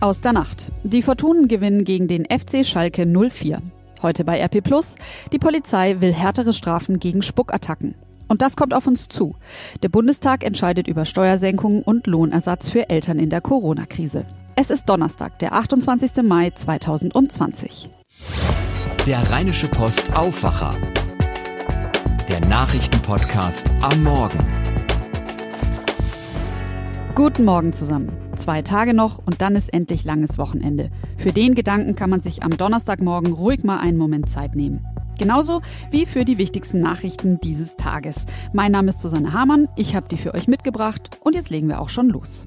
Aus der Nacht. Die Fortunen gewinnen gegen den FC Schalke 04. Heute bei RP Plus. Die Polizei will härtere Strafen gegen Spuckattacken. Und das kommt auf uns zu. Der Bundestag entscheidet über Steuersenkungen und Lohnersatz für Eltern in der Corona-Krise. Es ist Donnerstag, der 28. Mai 2020. Der Rheinische Post Aufwacher. Der Nachrichtenpodcast am Morgen. Guten Morgen zusammen. Zwei Tage noch und dann ist endlich langes Wochenende. Für den Gedanken kann man sich am Donnerstagmorgen ruhig mal einen Moment Zeit nehmen. Genauso wie für die wichtigsten Nachrichten dieses Tages. Mein Name ist Susanne Hamann, ich habe die für euch mitgebracht und jetzt legen wir auch schon los.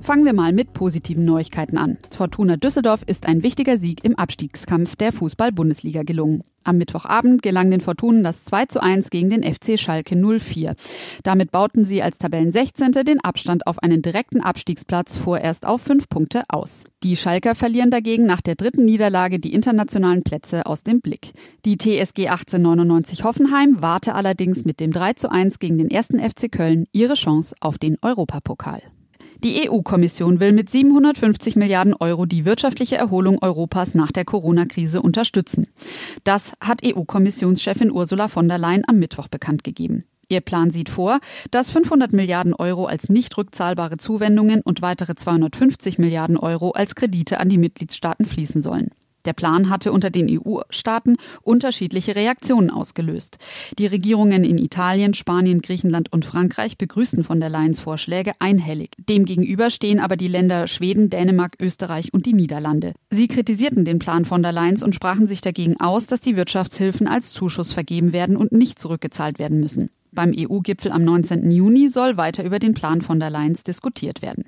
Fangen wir mal mit positiven Neuigkeiten an. Fortuna Düsseldorf ist ein wichtiger Sieg im Abstiegskampf der Fußball-Bundesliga gelungen. Am Mittwochabend gelang den Fortunen das 2 zu 1 gegen den FC Schalke 04. Damit bauten sie als Tabellen 16. den Abstand auf einen direkten Abstiegsplatz vorerst auf fünf Punkte aus. Die Schalker verlieren dagegen nach der dritten Niederlage die internationalen Plätze aus dem Blick. Die TSG 1899 Hoffenheim warte allerdings mit dem 3 zu 1 gegen den ersten FC Köln ihre Chance auf den Europapokal. Die EU-Kommission will mit 750 Milliarden Euro die wirtschaftliche Erholung Europas nach der Corona-Krise unterstützen. Das hat EU-Kommissionschefin Ursula von der Leyen am Mittwoch bekannt gegeben. Ihr Plan sieht vor, dass 500 Milliarden Euro als nicht rückzahlbare Zuwendungen und weitere 250 Milliarden Euro als Kredite an die Mitgliedstaaten fließen sollen. Der Plan hatte unter den EU-Staaten unterschiedliche Reaktionen ausgelöst. Die Regierungen in Italien, Spanien, Griechenland und Frankreich begrüßten von der Leyen's Vorschläge einhellig. Demgegenüber stehen aber die Länder Schweden, Dänemark, Österreich und die Niederlande. Sie kritisierten den Plan von der Leyen's und sprachen sich dagegen aus, dass die Wirtschaftshilfen als Zuschuss vergeben werden und nicht zurückgezahlt werden müssen. Beim EU-Gipfel am 19. Juni soll weiter über den Plan von der Leyen's diskutiert werden.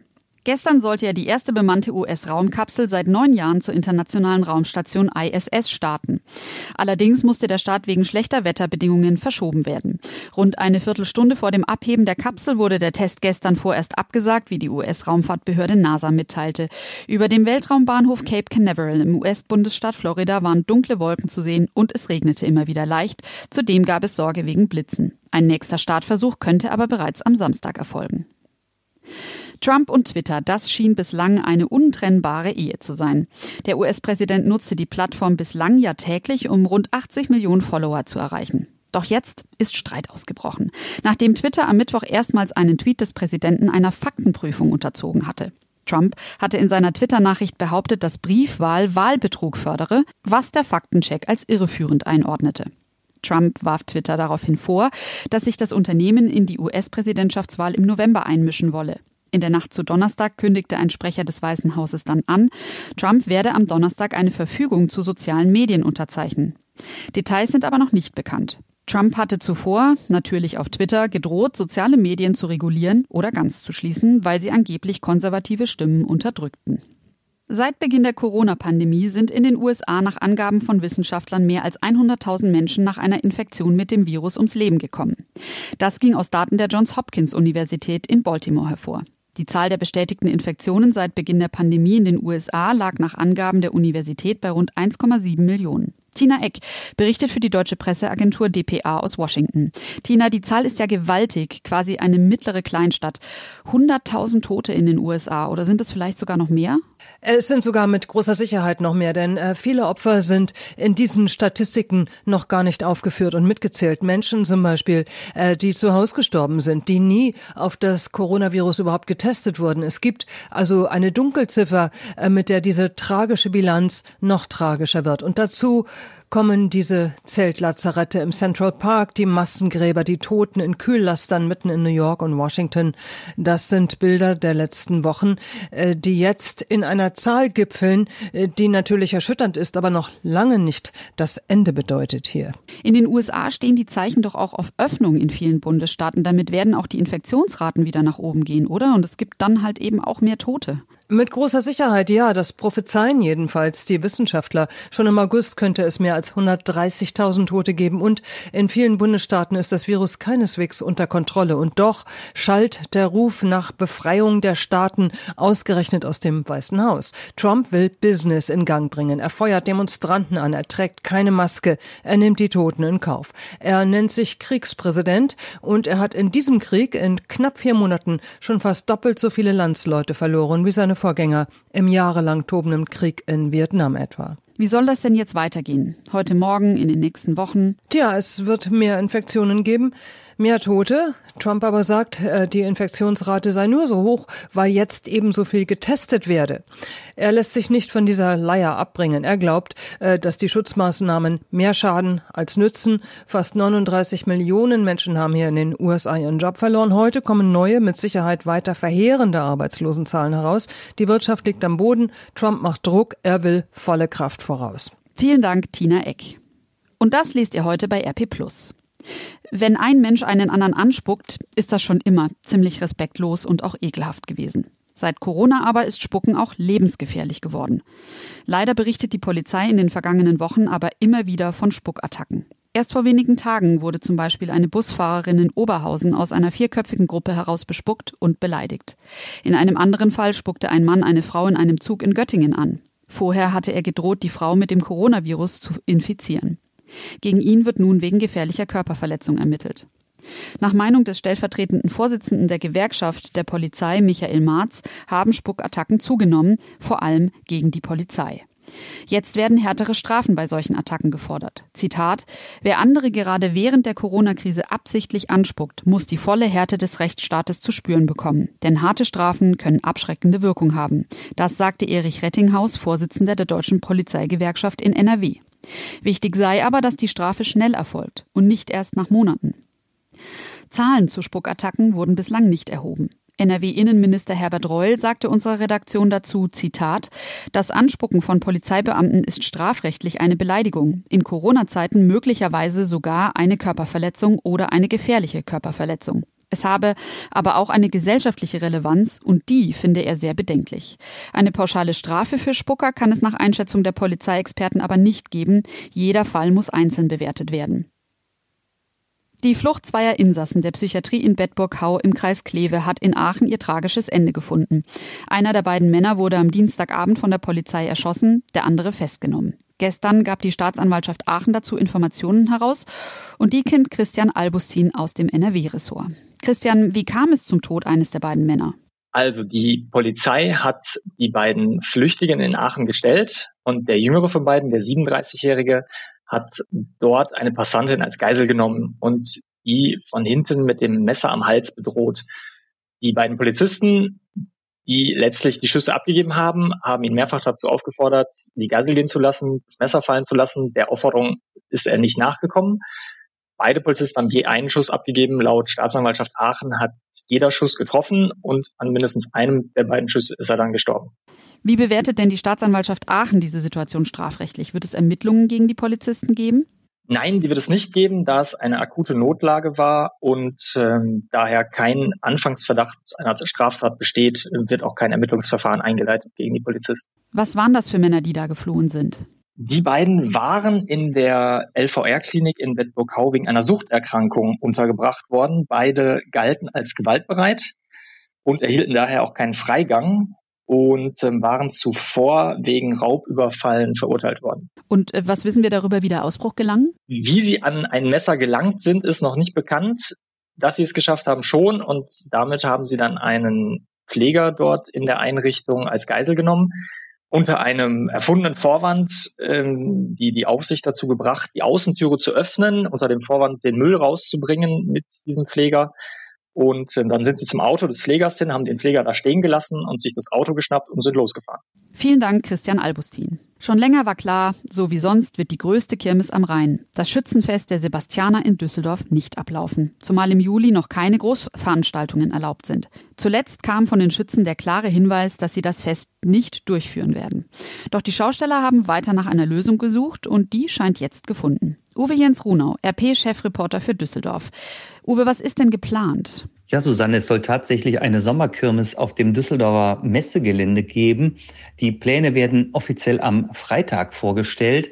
Gestern sollte ja die erste bemannte US-Raumkapsel seit neun Jahren zur internationalen Raumstation ISS starten. Allerdings musste der Start wegen schlechter Wetterbedingungen verschoben werden. Rund eine Viertelstunde vor dem Abheben der Kapsel wurde der Test gestern vorerst abgesagt, wie die US-Raumfahrtbehörde NASA mitteilte. Über dem Weltraumbahnhof Cape Canaveral im US-Bundesstaat Florida waren dunkle Wolken zu sehen und es regnete immer wieder leicht. Zudem gab es Sorge wegen Blitzen. Ein nächster Startversuch könnte aber bereits am Samstag erfolgen. Trump und Twitter, das schien bislang eine untrennbare Ehe zu sein. Der US-Präsident nutzte die Plattform bislang ja täglich, um rund 80 Millionen Follower zu erreichen. Doch jetzt ist Streit ausgebrochen, nachdem Twitter am Mittwoch erstmals einen Tweet des Präsidenten einer Faktenprüfung unterzogen hatte. Trump hatte in seiner Twitter-Nachricht behauptet, dass Briefwahl Wahlbetrug fördere, was der Faktencheck als irreführend einordnete. Trump warf Twitter daraufhin vor, dass sich das Unternehmen in die US-Präsidentschaftswahl im November einmischen wolle. In der Nacht zu Donnerstag kündigte ein Sprecher des Weißen Hauses dann an, Trump werde am Donnerstag eine Verfügung zu sozialen Medien unterzeichnen. Details sind aber noch nicht bekannt. Trump hatte zuvor, natürlich auf Twitter, gedroht, soziale Medien zu regulieren oder ganz zu schließen, weil sie angeblich konservative Stimmen unterdrückten. Seit Beginn der Corona-Pandemie sind in den USA nach Angaben von Wissenschaftlern mehr als 100.000 Menschen nach einer Infektion mit dem Virus ums Leben gekommen. Das ging aus Daten der Johns Hopkins Universität in Baltimore hervor. Die Zahl der bestätigten Infektionen seit Beginn der Pandemie in den USA lag nach Angaben der Universität bei rund 1,7 Millionen. Tina Eck berichtet für die deutsche Presseagentur dpa aus Washington. Tina, die Zahl ist ja gewaltig, quasi eine mittlere Kleinstadt. 100.000 Tote in den USA oder sind es vielleicht sogar noch mehr? Es sind sogar mit großer Sicherheit noch mehr, denn äh, viele Opfer sind in diesen Statistiken noch gar nicht aufgeführt und mitgezählt. Menschen zum Beispiel, äh, die zu Hause gestorben sind, die nie auf das Coronavirus überhaupt getestet wurden. Es gibt also eine Dunkelziffer, äh, mit der diese tragische Bilanz noch tragischer wird. Und dazu kommen diese Zeltlazarette im Central Park, die Massengräber, die Toten in Kühllastern mitten in New York und Washington. Das sind Bilder der letzten Wochen, äh, die jetzt in einer Zahl gipfeln, äh, die natürlich erschütternd ist, aber noch lange nicht das Ende bedeutet hier. In den USA stehen die Zeichen doch auch auf Öffnung in vielen Bundesstaaten. Damit werden auch die Infektionsraten wieder nach oben gehen, oder? Und es gibt dann halt eben auch mehr Tote. Mit großer Sicherheit, ja, das prophezeien jedenfalls die Wissenschaftler. Schon im August könnte es mehr als 130.000 Tote geben und in vielen Bundesstaaten ist das Virus keineswegs unter Kontrolle. Und doch schallt der Ruf nach Befreiung der Staaten ausgerechnet aus dem Weißen Haus. Trump will Business in Gang bringen. Er feuert Demonstranten an. Er trägt keine Maske. Er nimmt die Toten in Kauf. Er nennt sich Kriegspräsident und er hat in diesem Krieg in knapp vier Monaten schon fast doppelt so viele Landsleute verloren wie seine Vorgänger im jahrelang tobenden Krieg in Vietnam etwa. Wie soll das denn jetzt weitergehen? Heute Morgen, in den nächsten Wochen? Tja, es wird mehr Infektionen geben mehr Tote. Trump aber sagt, äh, die Infektionsrate sei nur so hoch, weil jetzt eben so viel getestet werde. Er lässt sich nicht von dieser Leier abbringen. Er glaubt, äh, dass die Schutzmaßnahmen mehr schaden als nützen. Fast 39 Millionen Menschen haben hier in den USA ihren Job verloren. Heute kommen neue, mit Sicherheit weiter verheerende Arbeitslosenzahlen heraus. Die Wirtschaft liegt am Boden. Trump macht Druck. Er will volle Kraft voraus. Vielen Dank, Tina Eck. Und das liest ihr heute bei RP Plus. Wenn ein Mensch einen anderen anspuckt, ist das schon immer ziemlich respektlos und auch ekelhaft gewesen. Seit Corona aber ist Spucken auch lebensgefährlich geworden. Leider berichtet die Polizei in den vergangenen Wochen aber immer wieder von Spuckattacken. Erst vor wenigen Tagen wurde zum Beispiel eine Busfahrerin in Oberhausen aus einer vierköpfigen Gruppe heraus bespuckt und beleidigt. In einem anderen Fall spuckte ein Mann eine Frau in einem Zug in Göttingen an. Vorher hatte er gedroht, die Frau mit dem Coronavirus zu infizieren. Gegen ihn wird nun wegen gefährlicher Körperverletzung ermittelt. Nach Meinung des stellvertretenden Vorsitzenden der Gewerkschaft der Polizei, Michael Marz, haben Spuckattacken zugenommen, vor allem gegen die Polizei. Jetzt werden härtere Strafen bei solchen Attacken gefordert. Zitat Wer andere gerade während der Corona-Krise absichtlich anspuckt, muss die volle Härte des Rechtsstaates zu spüren bekommen. Denn harte Strafen können abschreckende Wirkung haben. Das sagte Erich Rettinghaus, Vorsitzender der Deutschen Polizeigewerkschaft in NRW. Wichtig sei aber, dass die Strafe schnell erfolgt und nicht erst nach Monaten. Zahlen zu Spuckattacken wurden bislang nicht erhoben. NRW-Innenminister Herbert Reul sagte unserer Redaktion dazu, Zitat, das Anspucken von Polizeibeamten ist strafrechtlich eine Beleidigung, in Corona-Zeiten möglicherweise sogar eine Körperverletzung oder eine gefährliche Körperverletzung. Es habe aber auch eine gesellschaftliche Relevanz und die finde er sehr bedenklich. Eine pauschale Strafe für Spucker kann es nach Einschätzung der Polizeiexperten aber nicht geben. Jeder Fall muss einzeln bewertet werden. Die Flucht zweier Insassen der Psychiatrie in Bedburg-Hau im Kreis Kleve hat in Aachen ihr tragisches Ende gefunden. Einer der beiden Männer wurde am Dienstagabend von der Polizei erschossen, der andere festgenommen. Gestern gab die Staatsanwaltschaft Aachen dazu Informationen heraus und die kennt Christian Albustin aus dem NRW-Ressort. Christian, wie kam es zum Tod eines der beiden Männer? Also die Polizei hat die beiden Flüchtigen in Aachen gestellt und der jüngere von beiden, der 37-Jährige, hat dort eine Passantin als Geisel genommen und die von hinten mit dem Messer am Hals bedroht. Die beiden Polizisten, die letztlich die Schüsse abgegeben haben, haben ihn mehrfach dazu aufgefordert, die Geisel gehen zu lassen, das Messer fallen zu lassen. Der Aufforderung ist er nicht nachgekommen. Beide Polizisten haben je einen Schuss abgegeben. Laut Staatsanwaltschaft Aachen hat jeder Schuss getroffen und an mindestens einem der beiden Schüsse ist er dann gestorben. Wie bewertet denn die Staatsanwaltschaft Aachen diese Situation strafrechtlich? Wird es Ermittlungen gegen die Polizisten geben? Nein, die wird es nicht geben, da es eine akute Notlage war und ähm, daher kein Anfangsverdacht einer Straftat besteht, wird auch kein Ermittlungsverfahren eingeleitet gegen die Polizisten. Was waren das für Männer, die da geflohen sind? Die beiden waren in der LVR-Klinik in Bedburg-Hau wegen einer Suchterkrankung untergebracht worden. Beide galten als gewaltbereit und erhielten daher auch keinen Freigang und ähm, waren zuvor wegen Raubüberfallen verurteilt worden. Und äh, was wissen wir darüber, wie der Ausbruch gelang? Wie sie an ein Messer gelangt sind, ist noch nicht bekannt. Dass sie es geschafft haben, schon. Und damit haben sie dann einen Pfleger dort in der Einrichtung als Geisel genommen unter einem erfundenen Vorwand ähm, die die Aufsicht dazu gebracht, die Außentüre zu öffnen, unter dem Vorwand den Müll rauszubringen mit diesem Pfleger. Und äh, dann sind sie zum Auto des Pflegers hin, haben den Pfleger da stehen gelassen und sich das Auto geschnappt und sind losgefahren. Vielen Dank, Christian Albustin. Schon länger war klar, so wie sonst wird die größte Kirmes am Rhein, das Schützenfest der Sebastianer in Düsseldorf, nicht ablaufen. Zumal im Juli noch keine Großveranstaltungen erlaubt sind. Zuletzt kam von den Schützen der klare Hinweis, dass sie das Fest nicht durchführen werden. Doch die Schausteller haben weiter nach einer Lösung gesucht und die scheint jetzt gefunden. Uwe Jens Runau, RP-Chefreporter für Düsseldorf. Uwe, was ist denn geplant? Ja, Susanne, es soll tatsächlich eine Sommerkirmes auf dem Düsseldorfer Messegelände geben. Die Pläne werden offiziell am Freitag vorgestellt.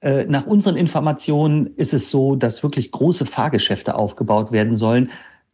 Äh, nach unseren Informationen ist es so, dass wirklich große Fahrgeschäfte aufgebaut werden sollen.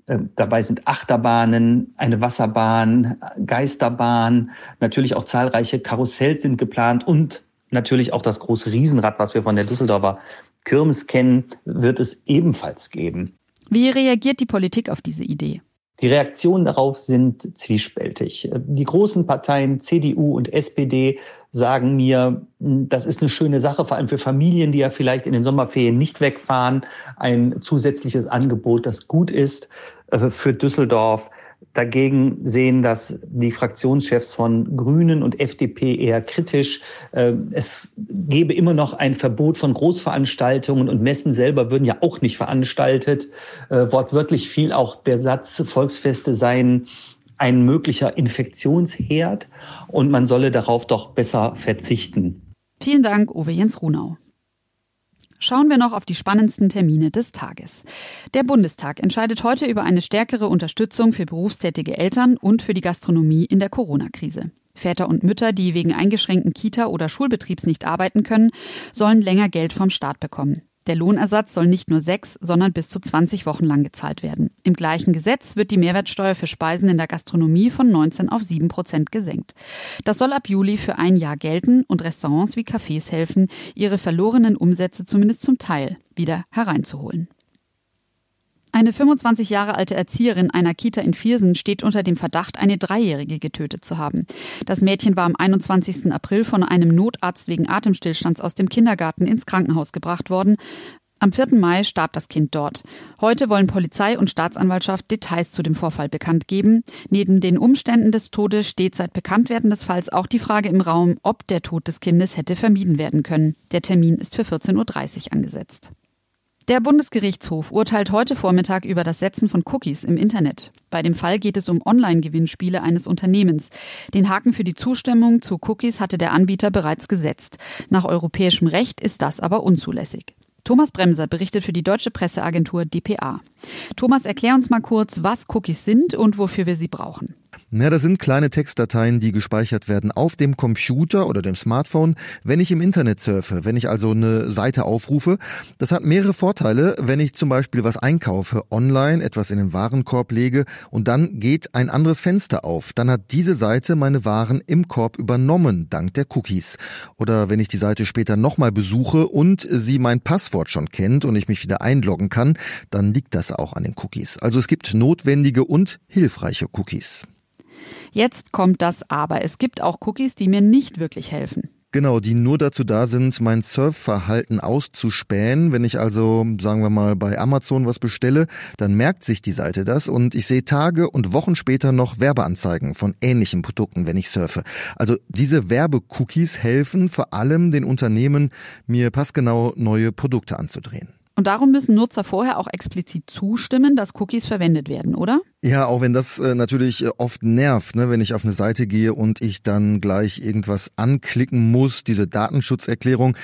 Äh, dabei sind Achterbahnen, eine Wasserbahn, Geisterbahn, natürlich auch zahlreiche Karussells sind geplant und natürlich auch das große Riesenrad, was wir von der Düsseldorfer Kirmes kennen, wird es ebenfalls geben. Wie reagiert die Politik auf diese Idee? Die Reaktionen darauf sind zwiespältig. Die großen Parteien CDU und SPD sagen mir, das ist eine schöne Sache, vor allem für Familien, die ja vielleicht in den Sommerferien nicht wegfahren, ein zusätzliches Angebot, das gut ist äh, für Düsseldorf. Dagegen sehen das die Fraktionschefs von Grünen und FDP eher kritisch. Ähm, es gäbe immer noch ein Verbot von Großveranstaltungen und Messen selber würden ja auch nicht veranstaltet. Äh, wortwörtlich fiel auch der Satz, Volksfeste seien ein möglicher Infektionsherd und man solle darauf doch besser verzichten. Vielen Dank, Uwe Jens Runau. Schauen wir noch auf die spannendsten Termine des Tages. Der Bundestag entscheidet heute über eine stärkere Unterstützung für berufstätige Eltern und für die Gastronomie in der Corona-Krise. Väter und Mütter, die wegen eingeschränkten Kita- oder Schulbetriebs nicht arbeiten können, sollen länger Geld vom Staat bekommen. Der Lohnersatz soll nicht nur sechs, sondern bis zu 20 Wochen lang gezahlt werden. Im gleichen Gesetz wird die Mehrwertsteuer für Speisen in der Gastronomie von 19 auf 7 Prozent gesenkt. Das soll ab Juli für ein Jahr gelten und Restaurants wie Cafés helfen, ihre verlorenen Umsätze zumindest zum Teil wieder hereinzuholen. Eine 25 Jahre alte Erzieherin einer Kita in Viersen steht unter dem Verdacht, eine Dreijährige getötet zu haben. Das Mädchen war am 21. April von einem Notarzt wegen Atemstillstands aus dem Kindergarten ins Krankenhaus gebracht worden. Am 4. Mai starb das Kind dort. Heute wollen Polizei und Staatsanwaltschaft Details zu dem Vorfall bekannt geben. Neben den Umständen des Todes steht seit Bekanntwerden des Falls auch die Frage im Raum, ob der Tod des Kindes hätte vermieden werden können. Der Termin ist für 14.30 Uhr angesetzt. Der Bundesgerichtshof urteilt heute Vormittag über das Setzen von Cookies im Internet. Bei dem Fall geht es um Online-Gewinnspiele eines Unternehmens. Den Haken für die Zustimmung zu Cookies hatte der Anbieter bereits gesetzt. Nach europäischem Recht ist das aber unzulässig. Thomas Bremser berichtet für die deutsche Presseagentur dpa. Thomas, erklär uns mal kurz, was Cookies sind und wofür wir sie brauchen. Ja, das sind kleine Textdateien, die gespeichert werden auf dem Computer oder dem Smartphone, wenn ich im Internet surfe, wenn ich also eine Seite aufrufe. Das hat mehrere Vorteile, wenn ich zum Beispiel was einkaufe, online etwas in den Warenkorb lege und dann geht ein anderes Fenster auf. Dann hat diese Seite meine Waren im Korb übernommen, dank der Cookies. Oder wenn ich die Seite später nochmal besuche und sie mein Passwort schon kennt und ich mich wieder einloggen kann, dann liegt das auch an den Cookies. Also es gibt notwendige und hilfreiche Cookies. Jetzt kommt das Aber. Es gibt auch Cookies, die mir nicht wirklich helfen. Genau, die nur dazu da sind, mein Surfverhalten auszuspähen. Wenn ich also, sagen wir mal, bei Amazon was bestelle, dann merkt sich die Seite das und ich sehe Tage und Wochen später noch Werbeanzeigen von ähnlichen Produkten, wenn ich surfe. Also diese Werbecookies helfen vor allem den Unternehmen, mir passgenau neue Produkte anzudrehen. Und darum müssen Nutzer vorher auch explizit zustimmen, dass Cookies verwendet werden, oder? Ja, auch wenn das äh, natürlich äh, oft nervt, ne, wenn ich auf eine Seite gehe und ich dann gleich irgendwas anklicken muss, diese Datenschutzerklärung.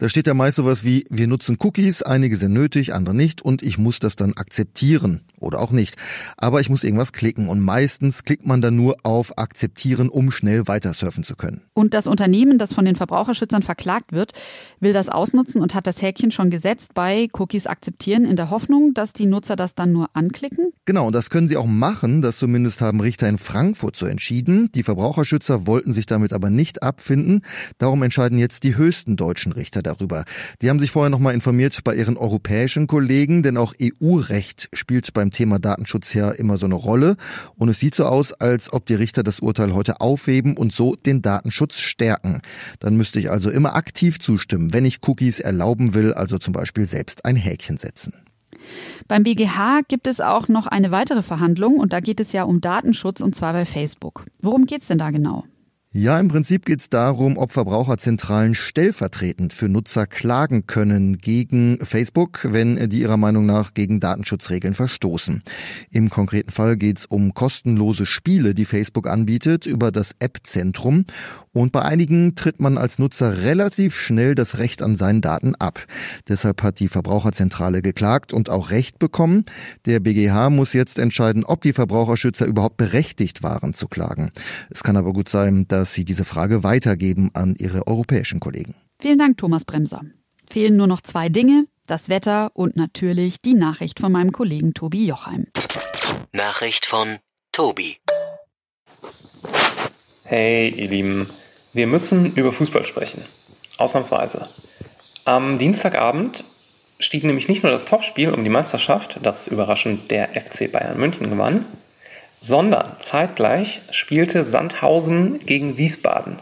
Da steht ja meist sowas wie, wir nutzen Cookies, einige sind nötig, andere nicht und ich muss das dann akzeptieren oder auch nicht. Aber ich muss irgendwas klicken und meistens klickt man dann nur auf Akzeptieren, um schnell weiter surfen zu können. Und das Unternehmen, das von den Verbraucherschützern verklagt wird, will das ausnutzen und hat das Häkchen schon gesetzt bei Cookies akzeptieren in der Hoffnung, dass die Nutzer das dann nur anklicken? Genau, und das können sie auch machen. Das zumindest haben Richter in Frankfurt so entschieden. Die Verbraucherschützer wollten sich damit aber nicht abfinden. Darum entscheiden jetzt die höchsten deutschen Richter darüber. Die haben sich vorher nochmal informiert bei ihren europäischen Kollegen, denn auch EU-Recht spielt beim Thema Datenschutz ja immer so eine Rolle. Und es sieht so aus, als ob die Richter das Urteil heute aufheben und so den Datenschutz stärken. Dann müsste ich also immer aktiv zustimmen, wenn ich Cookies erlauben will, also zum Beispiel selbst ein Häkchen setzen. Beim BGH gibt es auch noch eine weitere Verhandlung und da geht es ja um Datenschutz und zwar bei Facebook. Worum geht es denn da genau? Ja, im Prinzip geht es darum, ob Verbraucherzentralen stellvertretend für Nutzer klagen können gegen Facebook, wenn die ihrer Meinung nach gegen Datenschutzregeln verstoßen. Im konkreten Fall geht es um kostenlose Spiele, die Facebook anbietet über das App-Zentrum und bei einigen tritt man als Nutzer relativ schnell das Recht an seinen Daten ab. Deshalb hat die Verbraucherzentrale geklagt und auch Recht bekommen. Der BGH muss jetzt entscheiden, ob die Verbraucherschützer überhaupt berechtigt waren zu klagen. Es kann aber gut sein, dass sie diese Frage weitergeben an ihre europäischen Kollegen. Vielen Dank, Thomas Bremser. Fehlen nur noch zwei Dinge, das Wetter und natürlich die Nachricht von meinem Kollegen Tobi Jochheim. Nachricht von Tobi. Hey, ihr Lieben, wir müssen über Fußball sprechen. Ausnahmsweise. Am Dienstagabend stieg nämlich nicht nur das Topspiel um die Meisterschaft, das überraschend der FC Bayern München gewann, sondern zeitgleich spielte Sandhausen gegen Wiesbaden.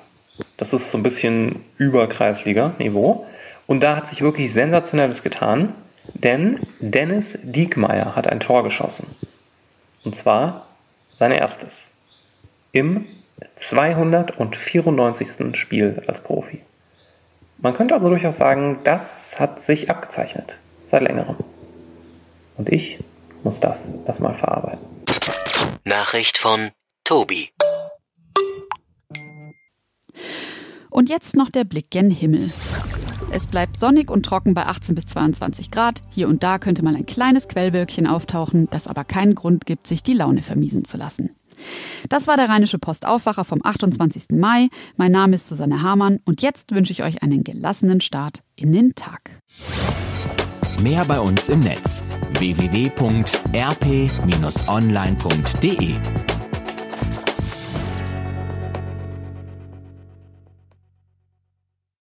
Das ist so ein bisschen über Kreisliga-Niveau. Und da hat sich wirklich Sensationelles getan, denn Dennis Diekmeyer hat ein Tor geschossen. Und zwar sein erstes. Im 294. Spiel als Profi. Man könnte also durchaus sagen, das hat sich abgezeichnet. Seit längerem. Und ich muss das erstmal verarbeiten. Nachricht von Tobi. Und jetzt noch der Blick gen Himmel. Es bleibt sonnig und trocken bei 18 bis 22 Grad. Hier und da könnte mal ein kleines Quellwölkchen auftauchen, das aber keinen Grund gibt, sich die Laune vermiesen zu lassen. Das war der Rheinische Postaufwacher vom 28. Mai. Mein Name ist Susanne Hamann und jetzt wünsche ich euch einen gelassenen Start in den Tag. Mehr bei uns im Netz www.rp-online.de